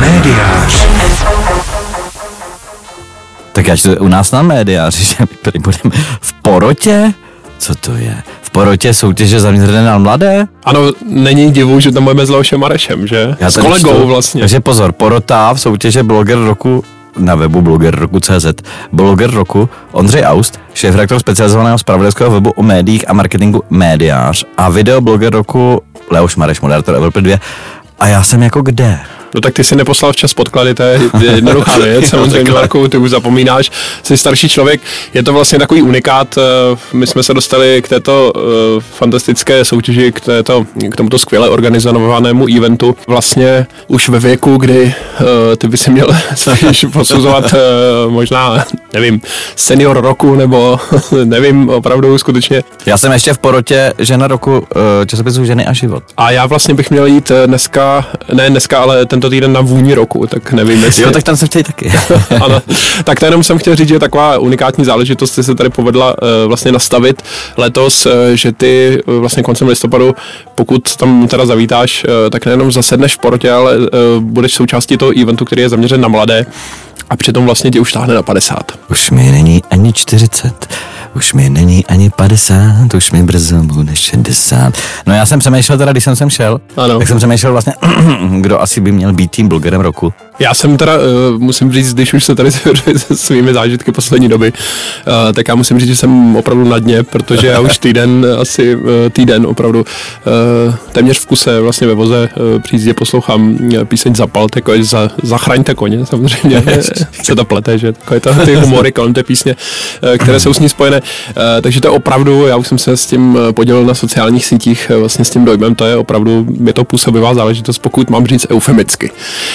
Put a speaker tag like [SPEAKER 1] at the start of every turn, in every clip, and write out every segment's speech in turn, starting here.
[SPEAKER 1] Médiář.
[SPEAKER 2] Tak až to u nás na médiáři, že my tady budeme v porotě? Co to je? V porotě soutěže zaměřené na mladé?
[SPEAKER 3] Ano, není divu, že tam budeme s Leošem Marešem, že?
[SPEAKER 2] Já
[SPEAKER 3] s kolegou
[SPEAKER 2] čtu-
[SPEAKER 3] vlastně.
[SPEAKER 2] Takže pozor, porota v soutěže bloger roku na webu blogerroku.cz Bloger roku Ondřej Aust, šéf-redaktor specializovaného zpravodajského webu o médiích a marketingu Médiář a video bloger roku Leoš Mareš, moderátor Evropy 2. A já jsem jako kde?
[SPEAKER 3] No tak ty si neposlal včas podklady, to je jednoduchá věc, samozřejmě. Marku, ty už zapomínáš, jsi starší člověk, je to vlastně takový unikát, eh, my jsme se dostali k této eh, fantastické soutěži, k, této, k tomuto skvěle organizovanému eventu, vlastně už ve věku, kdy eh, ty by si měl spíš posuzovat možná, nevím, senior roku, nebo nevím, opravdu skutečně
[SPEAKER 2] Já jsem ještě v porotě žena roku eh, časopisu Ženy a život.
[SPEAKER 3] a já vlastně bych měl jít eh, dneska, ne dneska, ale tento týden na vůni roku, tak nevím, jestli...
[SPEAKER 2] Jo, tak tam se chtějí taky.
[SPEAKER 3] ano. Tak to jenom jsem chtěl říct, že taková unikátní záležitost se tady povedla uh, vlastně nastavit letos, že ty vlastně koncem listopadu, pokud tam teda zavítáš, tak nejenom zasedneš v porotě, ale budeš součástí toho eventu, který je zaměřen na mladé a přitom vlastně tě už táhne na 50.
[SPEAKER 2] Už mi není ani 40, už mi není ani 50, už mi brzo bude 60. No já jsem přemýšlel teda, když jsem sem šel,
[SPEAKER 3] Ano.
[SPEAKER 2] tak jsem přemýšlel vlastně, kdo asi by měl být tím blogerem roku.
[SPEAKER 3] Já jsem teda, uh, musím říct, když už se tady se svými zážitky poslední doby, uh, tak já musím říct, že jsem opravdu na dně, protože já už týden, asi uh, týden opravdu uh, téměř v kuse vlastně ve voze uh, při jízdě poslouchám píseň Zapalte, jako za, zachraňte koně, samozřejmě, se to plete, že takové to, ty humory kolem té písně, uh, které jsou s ní spojené. Uh, takže to je opravdu, já už jsem se s tím podělil na sociálních sítích, uh, vlastně s tím dojmem, to je opravdu, je to působivá záležitost, pokud mám říct eufemicky.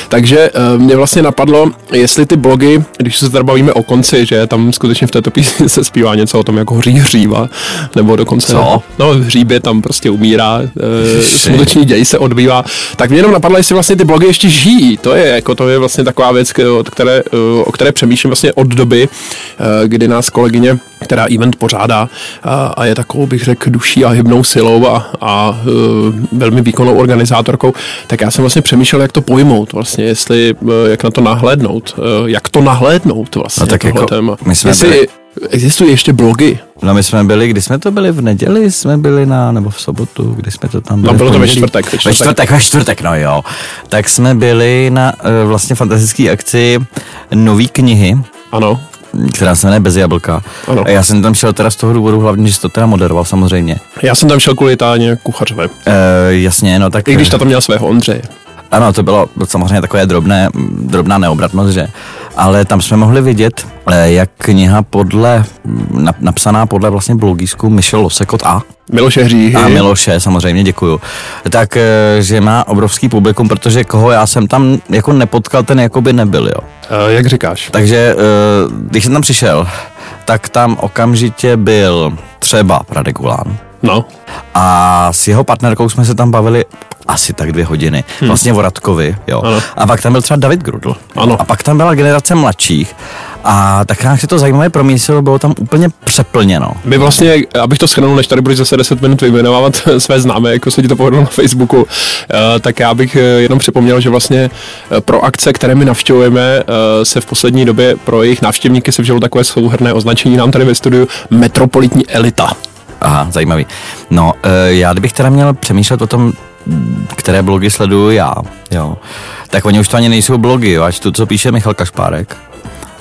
[SPEAKER 3] Takže uh, mě vlastně napadlo, jestli ty blogy, když se tady bavíme o konci, že tam skutečně v této písni se zpívá něco o tom, jak hoří hříva, nebo dokonce...
[SPEAKER 2] Co?
[SPEAKER 3] No, hříbě tam prostě umírá, e, skutečný děj se odbývá. Tak mě jenom napadlo, jestli vlastně ty blogy ještě žijí. To je, jako, to je vlastně taková věc, od které, e, o které přemýšlím vlastně od doby, kdy nás kolegyně, která event pořádá a, a je takovou, bych řekl, duší a hybnou silou a, a velmi výkonnou organizátorkou, tak já jsem vlastně přemýšlel, jak to pojmout vlastně, jestli, jak na to nahlédnout, e, jak to nahlédnout vlastně,
[SPEAKER 2] No tak
[SPEAKER 3] tohle
[SPEAKER 2] jako
[SPEAKER 3] téma.
[SPEAKER 2] my jsme
[SPEAKER 3] jestli
[SPEAKER 2] byli-
[SPEAKER 3] existují ještě blogy,
[SPEAKER 2] No my jsme byli, kdy jsme to byli v neděli, jsme byli na, nebo v sobotu, kdy jsme to tam byli.
[SPEAKER 3] No, bylo to ve čtvrtek, ve
[SPEAKER 2] Ve
[SPEAKER 3] čtvrtek.
[SPEAKER 2] ve čtvrtek, no jo. Tak jsme byli na uh, vlastně fantastické akci nový knihy,
[SPEAKER 3] ano,
[SPEAKER 2] která se jmenuje Bez jablka.
[SPEAKER 3] Ano.
[SPEAKER 2] A já jsem tam šel teda z toho důvodu hlavně, že jsi to teda moderoval samozřejmě.
[SPEAKER 3] já jsem tam šel kvůli Táně Kuchařové,
[SPEAKER 2] Uh, jasně, no tak...
[SPEAKER 3] i když ta tam měla svého Ondřeje.
[SPEAKER 2] Ano, to bylo samozřejmě takové drobné, drobná neobratnost, že? Ale tam jsme mohli vidět, eh, jak kniha podle, mm, nap- napsaná podle vlastně blogísku Michel Losekot A,
[SPEAKER 3] Miloše Hříhy.
[SPEAKER 2] a Miloše, samozřejmě, děkuju. Tak, eh, že má obrovský publikum, protože koho já jsem tam jako nepotkal, ten jako by nebyl, jo.
[SPEAKER 3] Eh, jak říkáš?
[SPEAKER 2] Takže, když jsem tam přišel, tak tam okamžitě byl třeba Radek Gulán
[SPEAKER 3] No,
[SPEAKER 2] a s jeho partnerkou jsme se tam bavili asi tak dvě hodiny. Hmm. Vlastně o Radkovi, jo.
[SPEAKER 3] Ano.
[SPEAKER 2] A pak tam byl třeba David Grudl.
[SPEAKER 3] Ano.
[SPEAKER 2] A pak tam byla generace mladších. A tak nějak se to zajímavé promísilo, bylo tam úplně přeplněno.
[SPEAKER 3] my vlastně, abych to schrnul, než tady budeš zase 10 minut vyjmenovávat své známé, jako se ti to povedlo na Facebooku, eh, tak já bych eh, jenom připomněl, že vlastně eh, pro akce, které my navštěvujeme, se v poslední době pro jejich návštěvníky se vžilo takové souhrné označení nám tady ve studiu metropolitní elita.
[SPEAKER 2] Aha, zajímavý. No, já kdybych teda měl přemýšlet o tom, které blogy sleduju já, jo, tak oni už to ani nejsou blogy, jo, ať to, co píše Michal Kašpárek,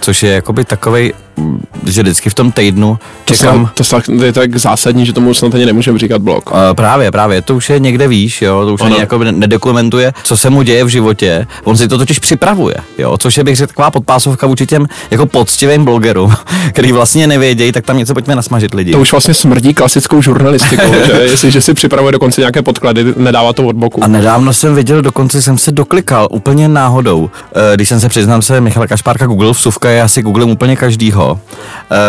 [SPEAKER 2] což je jakoby takovej, mm, že vždycky v tom týdnu čekám,
[SPEAKER 3] to, se, to je tak zásadní, že tomu snad ani nemůžeme říkat blog.
[SPEAKER 2] Uh, právě, právě, to už je někde výš, jo, to už
[SPEAKER 3] Ano.
[SPEAKER 2] ani jako nedokumentuje, co se mu děje v životě, on si to totiž připravuje, jo, což je bych řekl taková podpásovka vůči těm jako poctivým blogerům, který vlastně nevědějí, tak tam něco pojďme nasmažit lidi.
[SPEAKER 3] To už vlastně smrdí klasickou žurnalistikou, že jestliže si připravuje dokonce nějaké podklady, nedává to od boku.
[SPEAKER 2] A nedávno jsem viděl, dokonce jsem se doklikal úplně náhodou, eh, když jsem se přiznám se Michala Kašpárka Google, vsuvka já si googlím úplně každýho.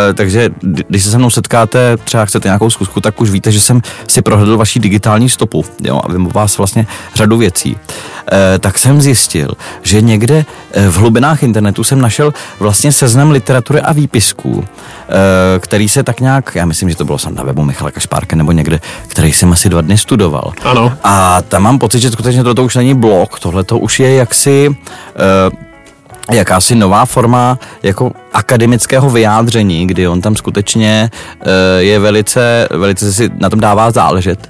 [SPEAKER 2] E, takže kdy- když se se mnou setkáte, třeba chcete nějakou zkusku, tak už víte, že jsem si prohlédl vaší digitální stopu jo, a vím vás vlastně řadu věcí. E, tak jsem zjistil, že někde e, v hlubinách internetu jsem našel vlastně seznam literatury a výpisků, e, který se tak nějak, já myslím, že to bylo snad na webu Michala Kašpárka nebo někde, který jsem asi dva dny studoval.
[SPEAKER 3] Ano.
[SPEAKER 2] A tam mám pocit, že skutečně tohle už není blog, tohle to už je jaksi jakási nová forma jako akademického vyjádření, kdy on tam skutečně uh, je velice, velice si na tom dává záležet.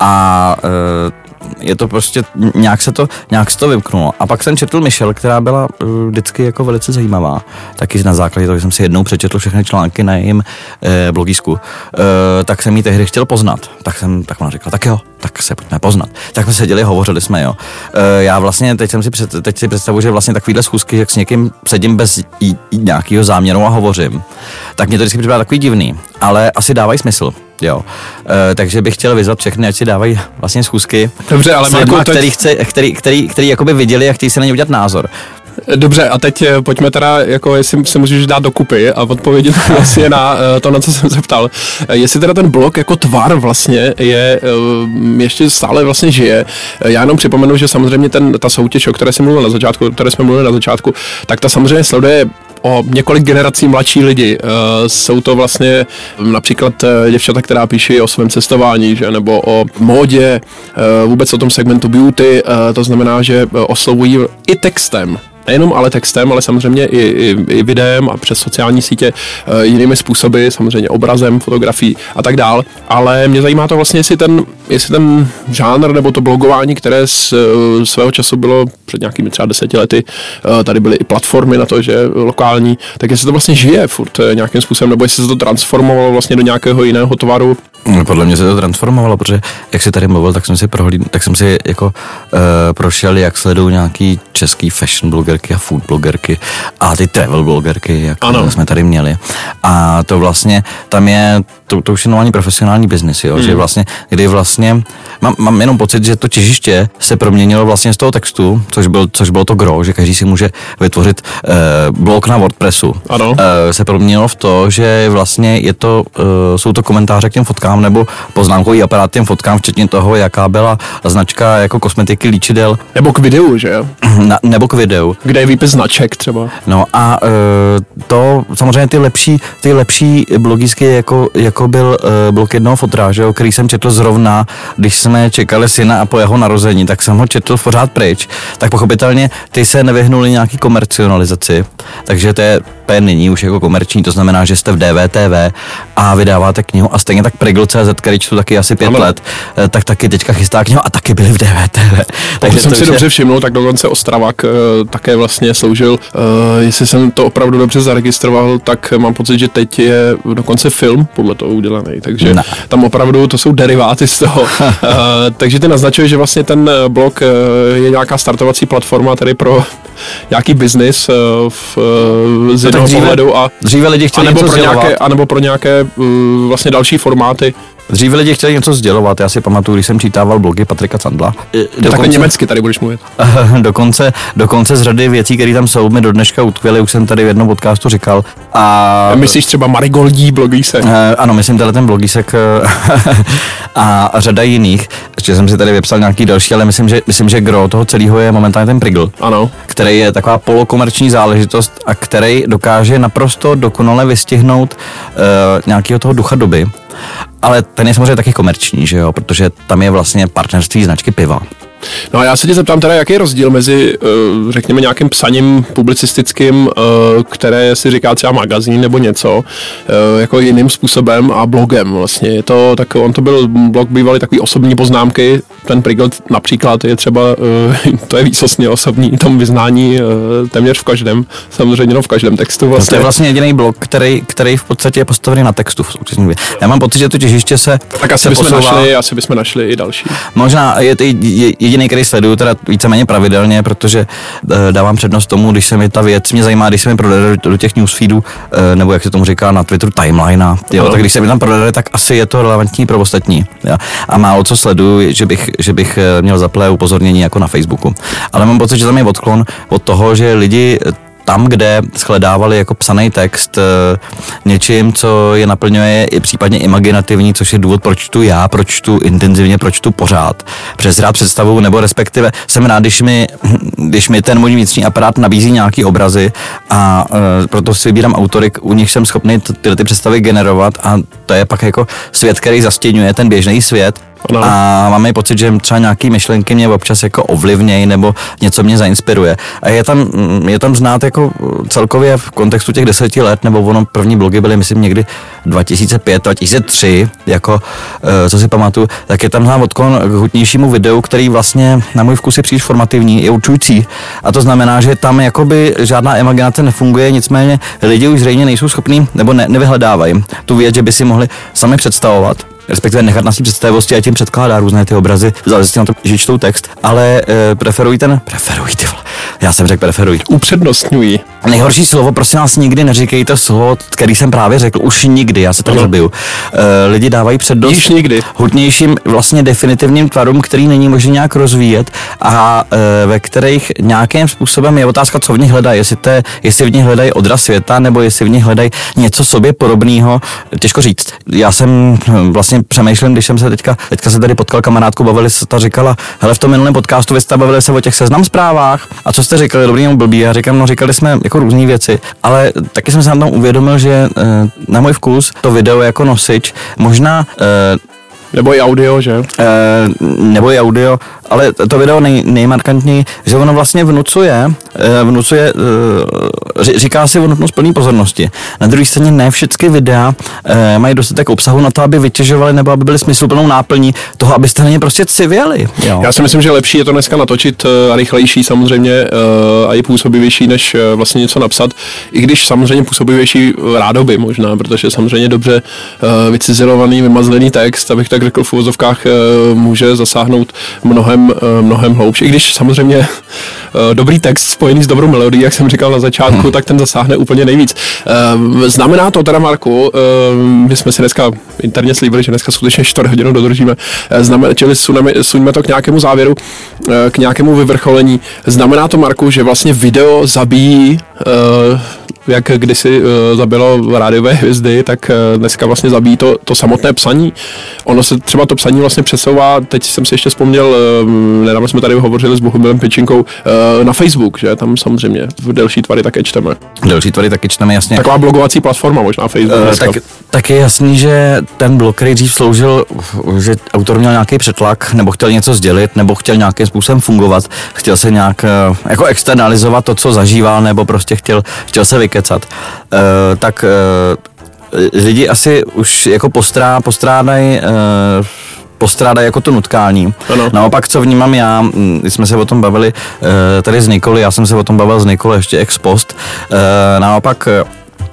[SPEAKER 2] A uh, je to prostě, nějak se to, nějak se to vymknulo. A pak jsem četl Michel, která byla uh, vždycky jako velice zajímavá. Taky na základě toho, že jsem si jednou přečetl všechny články na jejím uh, blogisku. Uh, tak jsem ji tehdy chtěl poznat. Tak jsem, tak ona řekla, tak jo, tak se pojďme poznat. Tak jsme seděli, hovořili jsme, jo. Uh, já vlastně, teď jsem si, před, teď si představuji, že vlastně takovýhle schůzky, jak s někým sedím bez nějakého záměru a hovořím, tak mě to vždycky připadá takový divný, ale asi dávají smysl. Jo. E, takže bych chtěl vyzvat všechny, ať si dávají vlastně schůzky
[SPEAKER 3] Dobře, ale
[SPEAKER 2] s lidma,
[SPEAKER 3] Marku, teď-
[SPEAKER 2] který, chce, který, který, který jakoby viděli a chtějí se na ně udělat názor.
[SPEAKER 3] Dobře, a teď eh, pojďme teda, jako jestli se můžeš dát dokupy a odpovědět vlastně na eh, to, na co jsem se ptal. Eh, Jestli teda ten blok jako tvar vlastně je, ještě stále vlastně žije. Já jenom připomenu, že samozřejmě ten, ta soutěž, o které jsem mluvil na začátku, o které jsme mluvili na začátku, tak ta samozřejmě sleduje o několik generací mladší lidi. Eh, Jsou to vlastně hm, například eh, děvčata, která píší o svém cestování, že, nebo o módě, eh, vůbec o tom segmentu beauty, to znamená, že oslovují i textem nejenom ale textem, ale samozřejmě i, i, i videem a přes sociální sítě e, jinými způsoby, samozřejmě obrazem, fotografií a tak dál. Ale mě zajímá to vlastně, jestli ten, jestli ten žánr nebo to blogování, které z e, svého času bylo před nějakými třeba deseti lety, e, tady byly i platformy na to, že lokální, tak jestli to vlastně žije furt nějakým způsobem, nebo jestli se to transformovalo vlastně do nějakého jiného tovaru.
[SPEAKER 2] No, Podle mě se to transformovalo, protože jak jsi tady mluvil, tak jsem si prohlídl, tak jsem si jako uh, prošel, jak sledují nějaký český fashion blogerky a food blogerky a ty travel blogerky, jak
[SPEAKER 3] Ano.
[SPEAKER 2] jsme tady měli. A to vlastně, tam je, to, to už je normální profesionální biznis, jo, hmm. že vlastně, kdy vlastně, mám, mám jenom pocit, že to těžiště se proměnilo vlastně z toho textu, což, byl, což bylo to gro, že každý si může vytvořit uh, blog na WordPressu.
[SPEAKER 3] Ano.
[SPEAKER 2] Uh, se proměnilo v to, že vlastně je to, uh, jsou to komentáře k těm fotkám nebo poznámkový aparát těm fotkám, včetně toho, jaká byla značka jako kosmetiky, líčidel,
[SPEAKER 3] Nebo k videu, že jo?
[SPEAKER 2] na, nebo k videu.
[SPEAKER 3] Kde je výpis značek třeba.
[SPEAKER 2] No a uh, to samozřejmě ty lepší, ty lepší blogísky, jako, jako byl uh, blog jednoho fotra, že jo, který jsem četl zrovna, když jsme čekali syna a po jeho narození, tak jsem ho četl pořád pryč. Tak pochopitelně ty se nevyhnuli nějaký komercionalizaci, takže to je to je nyní už jako komerční, to znamená, že jste v DVTV a vydáváte knihu a stejně tak Prigl.cz, který čtu taky asi pět
[SPEAKER 3] Ano.
[SPEAKER 2] let, eh, tak taky teďka chystá knihu a taky byli v DVTV.
[SPEAKER 3] Takže jsem
[SPEAKER 2] to
[SPEAKER 3] si dobře všiml, tak dokonce Ostravak uh, také vlastně sloužil, uh, jestli jsem to opravdu dobře zaregistroval, tak mám pocit, že teď je dokonce film podle toho udělaný, takže
[SPEAKER 2] Ne.
[SPEAKER 3] tam opravdu to jsou deriváty z toho. uh, takže ty naznačuje, že vlastně ten eh, blog je nějaká startovací platforma tedy pro nějaký biznis v, z
[SPEAKER 2] No
[SPEAKER 3] jednoho
[SPEAKER 2] dříve-
[SPEAKER 3] pohledu a
[SPEAKER 2] Dříve lidi
[SPEAKER 3] a
[SPEAKER 2] chtěli
[SPEAKER 3] nebo
[SPEAKER 2] něco
[SPEAKER 3] pro, nějaké, a nebo pro nějaké vlastně další formáty. Okay.
[SPEAKER 2] Dříve lidi chtěli něco sdělovat, já si pamatuju, když jsem čítával blogy Patrika Candla.
[SPEAKER 3] To takhle německy tady budeš mluvit.
[SPEAKER 2] dokonce, dokonce z řady věcí, které tam jsou, mi do dneška utkvěly, už jsem tady v jednom podcastu říkal. A
[SPEAKER 3] Myslíš třeba Marigoldí blogíse?
[SPEAKER 2] Eh, ano, myslím tenhle ten blogísek eh, a řada jiných. Ještě jsem si tady vypsal nějaký další, ale myslím, že, myslím, že gro toho celého je momentálně ten Prigl,
[SPEAKER 3] Ano.
[SPEAKER 2] který je taková polokomerční záležitost a který dokáže naprosto dokonale vystihnout uh, nějakého toho ducha doby. Ale ten je samozřejmě taky komerční, že jo, protože tam je vlastně partnerství značky piva.
[SPEAKER 3] No a já se tě zeptám teda, jaký je rozdíl mezi, eh, řekněme, nějakým psaním publicistickým, eh, které si říká třeba magazín nebo něco, eh, jako jiným způsobem a blogem vlastně. Je to, tak on to byl, blog bývaly takový osobní poznámky, ten Prigl například je třeba, to je výsostně osobní, tom vyznání téměř v každém, samozřejmě no v každém textu
[SPEAKER 2] To
[SPEAKER 3] vlastně.
[SPEAKER 2] je vlastně jediný blog, který, který v podstatě je postavený na textu v současné době. Já mám pocit, že to těžiště se
[SPEAKER 3] tak asi
[SPEAKER 2] se
[SPEAKER 3] bychom,
[SPEAKER 2] posouvá-
[SPEAKER 3] našli, asi bychom našli i další.
[SPEAKER 2] Možná je to je- jediný, který sleduju teda víceméně pravidelně, protože eh, dávám přednost tomu, když se mi ta věc mě zajímá, když se mi prodere do, těch newsfeedů, eh, nebo jak se tomu říká na Twitteru timeline, jo,
[SPEAKER 3] Ano.
[SPEAKER 2] tak když se mi tam prodere, tak asi je to relevantní pro ostatní. Jo. A málo co sleduju, že bych, že bych eh, měl zaplé upozornění jako na Facebooku. Ale mám pocit, že tam je odklon od toho, že lidi tam, kde shledávali jako psaný text eh, něčím, co je naplňuje i případně imaginativní, což je důvod, proč čtu já, proč čtu intenzivně, proč čtu pořád. Přes rád představu, nebo respektive jsem rád, když mi, když mi ten můj vnitřní aparát nabízí nějaký obrazy a uh, proto si vybírám autory, u nich jsem schopný tyhle ty představy generovat a to je pak jako svět, který zastěňuje ten běžný svět
[SPEAKER 3] Ano.
[SPEAKER 2] a máme pocit, že třeba nějaký myšlenky mě občas jako ovlivnějí nebo něco mě zainspiruje. A je tam, je tam znát jako celkově v kontextu těch deseti let, nebo ono první blogy byly, myslím, někdy 2005, 2003, jako eh, co si pamatuju, tak je tam znám odklon k hutnějšímu videu, který vlastně na můj vkus je příliš formativní, je určující. A to znamená, že tam jakoby žádná imaginace nefunguje, nicméně lidi už zřejmě nejsou schopní nebo ne, nevyhledávají tu věc, že by si mohli sami představovat respektive nechat na svý představivosti a tím předkládá různé ty obrazy, záleží na to, že čtou text, ale e, preferují ten, preferují ty vole. já jsem řekl preferují.
[SPEAKER 3] Upřednostňují.
[SPEAKER 2] Nejhorší slovo, prosím vás, nikdy neříkejte slovo, který jsem právě řekl, už nikdy, já se tady zabiju. E, lidi dávají přednost
[SPEAKER 3] Již nikdy.
[SPEAKER 2] hutnějším vlastně definitivním tvarům, který není možné nějak rozvíjet a e, ve kterých nějakým způsobem je otázka, co v nich hledají, jestli, to je, jestli v nich hledají odraz světa, nebo jestli v nich hledají něco sobě podobného, těžko říct. Já jsem hm, vlastně přemýšlel, když jsem se teďka, teďka se tady potkal kamarádku, bavili se, ta říkala, hele v tom minulém podcastu vy jste bavili se o těch seznam zprávách a co jste říkali, dobrý nebo blbý, já říkám, no říkali jsme jako různé věci, ale taky jsem se na tom uvědomil, že e, na můj vkus to video jako nosič možná e,
[SPEAKER 3] Nebo i audio, že?
[SPEAKER 2] Eh, nebo i audio, ale to video nej, nejmarkantněji, že ono vlastně vnucuje, eh, vnucuje, eh, říká si o nutnost plné pozornosti. Na druhé straně ne všechny videa mají dostatek obsahu na to, aby vytěžovali nebo aby byly smysluplnou náplní toho, abyste na ně prostě civěli. Jo.
[SPEAKER 3] Já si myslím, že lepší je to dneska natočit a rychlejší samozřejmě a i působivější, než vlastně něco napsat. I když samozřejmě působivější rádoby možná, protože samozřejmě dobře vycizelovaný, vymazlený text, abych tak řekl v uvozovkách, eh, může zasáhnout mnohem, eh, mnohem hloubš. I když samozřejmě eh, dobrý text spojený s dobrou melodií, jak jsem říkal na začátku, tak ten zasáhne úplně nejvíc. Znamená to teda, Marku, my jsme si dneska interně slíbili, že dneska skutečně 4 hodinu dodržíme, Eh, Znamen, čili suneme, suňme to k nějakému závěru, k nějakému vyvrcholení. Znamená to, Marku, že vlastně video zabíjí, jak kdysi eh, zabilo rádiové hvězdy, tak eh, dneska vlastně zabíjí to, to samotné psaní. Ono se třeba to psaní vlastně přesouvá, teď jsem si ještě vzpomněl, eh, nedávno jsme tady hovořili s Bohumilem Pečinkou, eh, na Facebook, že tam samozřejmě v delší tvary také čteme.
[SPEAKER 2] Další tvary taky čteme jasně.
[SPEAKER 3] Taková blogovací platforma možná Facebook dneska.
[SPEAKER 2] tak, tak je jasný, že ten blok, který dřív sloužil, že autor měl nějaký přetlak, nebo chtěl něco sdělit, nebo chtěl nějakým způsobem fungovat, chtěl se nějak eh, jako externalizovat to, co zažíval, nebo prostě chtěl, chtěl se vykecat, eh, tak eh, lidi asi už jako postrá, postrádají eh, postrádají jako to nutkání.
[SPEAKER 3] Ano.
[SPEAKER 2] Naopak, co vnímám já, když jsme se o tom bavili tady s Nikoli, já jsem se o tom bavil s Nikoli ještě ex post, naopak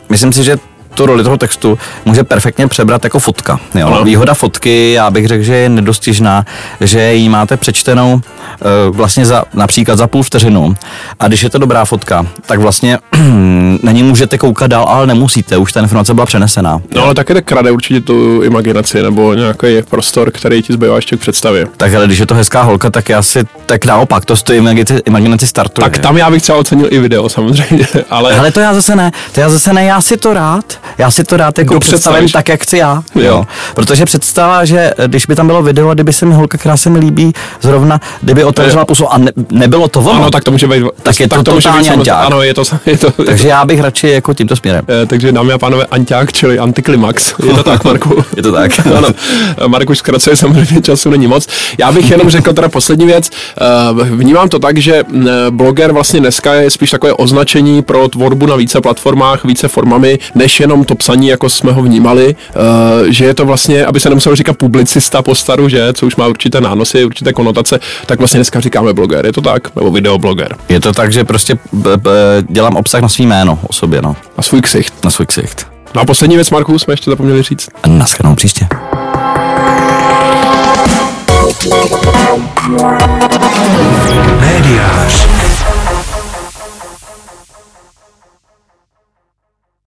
[SPEAKER 2] myslím si, že tu roli toho textu může perfektně přebrat jako fotka. Jo.
[SPEAKER 3] Ano.
[SPEAKER 2] Výhoda fotky, já bych řekl, že je nedostižná, že ji máte přečtenou eh, vlastně za, například za půl vteřinu. A když je to dobrá fotka, tak vlastně na ní můžete koukat dál, ale nemusíte, už ta informace byla přenesená.
[SPEAKER 3] No ale také to krade určitě tu imaginaci nebo nějaký prostor, který ti zbývá ještě k představě.
[SPEAKER 2] Tak ale když je to hezká holka, tak já si, tak naopak, to z té imaginaci, imaginaci startuje.
[SPEAKER 3] Tak tam já bych třeba ocenil i video samozřejmě, ale
[SPEAKER 2] Ale to já zase ne, to já zase ne, já si to rád, já si to rád jako představím tak, jak chci já, jo. Protože představa, že eh, když by tam bylo video a kdyby se mi holka, která se mi líbí, zrovna, kdyby otevřela pusu a ne, nebylo to ono,
[SPEAKER 3] ano, tak to může být,
[SPEAKER 2] Tak je to
[SPEAKER 3] může
[SPEAKER 2] totální
[SPEAKER 3] samozřejmě-
[SPEAKER 2] anťák.
[SPEAKER 3] Ano, je to, je to,
[SPEAKER 2] takže já bych radši jako tímto směrem.
[SPEAKER 3] Eh, Takže dámy a pánové, Anťák, čili antiklimax. Je to tak, Marku?
[SPEAKER 2] Je to tak.
[SPEAKER 3] ano. Mark už zkracuje, samozřejmě času není moc. Já bych jenom řekl teda poslední věc. Eh, Vnímám to tak, že mm, bloger vlastně dneska je spíš takové označení pro tvorbu na více platformách, více formami, než jenom to psaní, jako jsme ho vnímali. Eh, Že je to vlastně, aby se nemuselo říkat publicista po staru, že, co už má určité nánosy, určité konotace, tak vlastně dneska říkáme bloger. Je to tak? Nebo videobloger.
[SPEAKER 2] Je to tak, že prostě b, b, dělám obsah na svý jméno o sobě, no,
[SPEAKER 3] A svůj ksicht.
[SPEAKER 2] na svůj ksicht.
[SPEAKER 3] No a poslední věc, Marku, jsme ještě zapomněli říct.
[SPEAKER 2] A naschledanou příště.
[SPEAKER 4] You.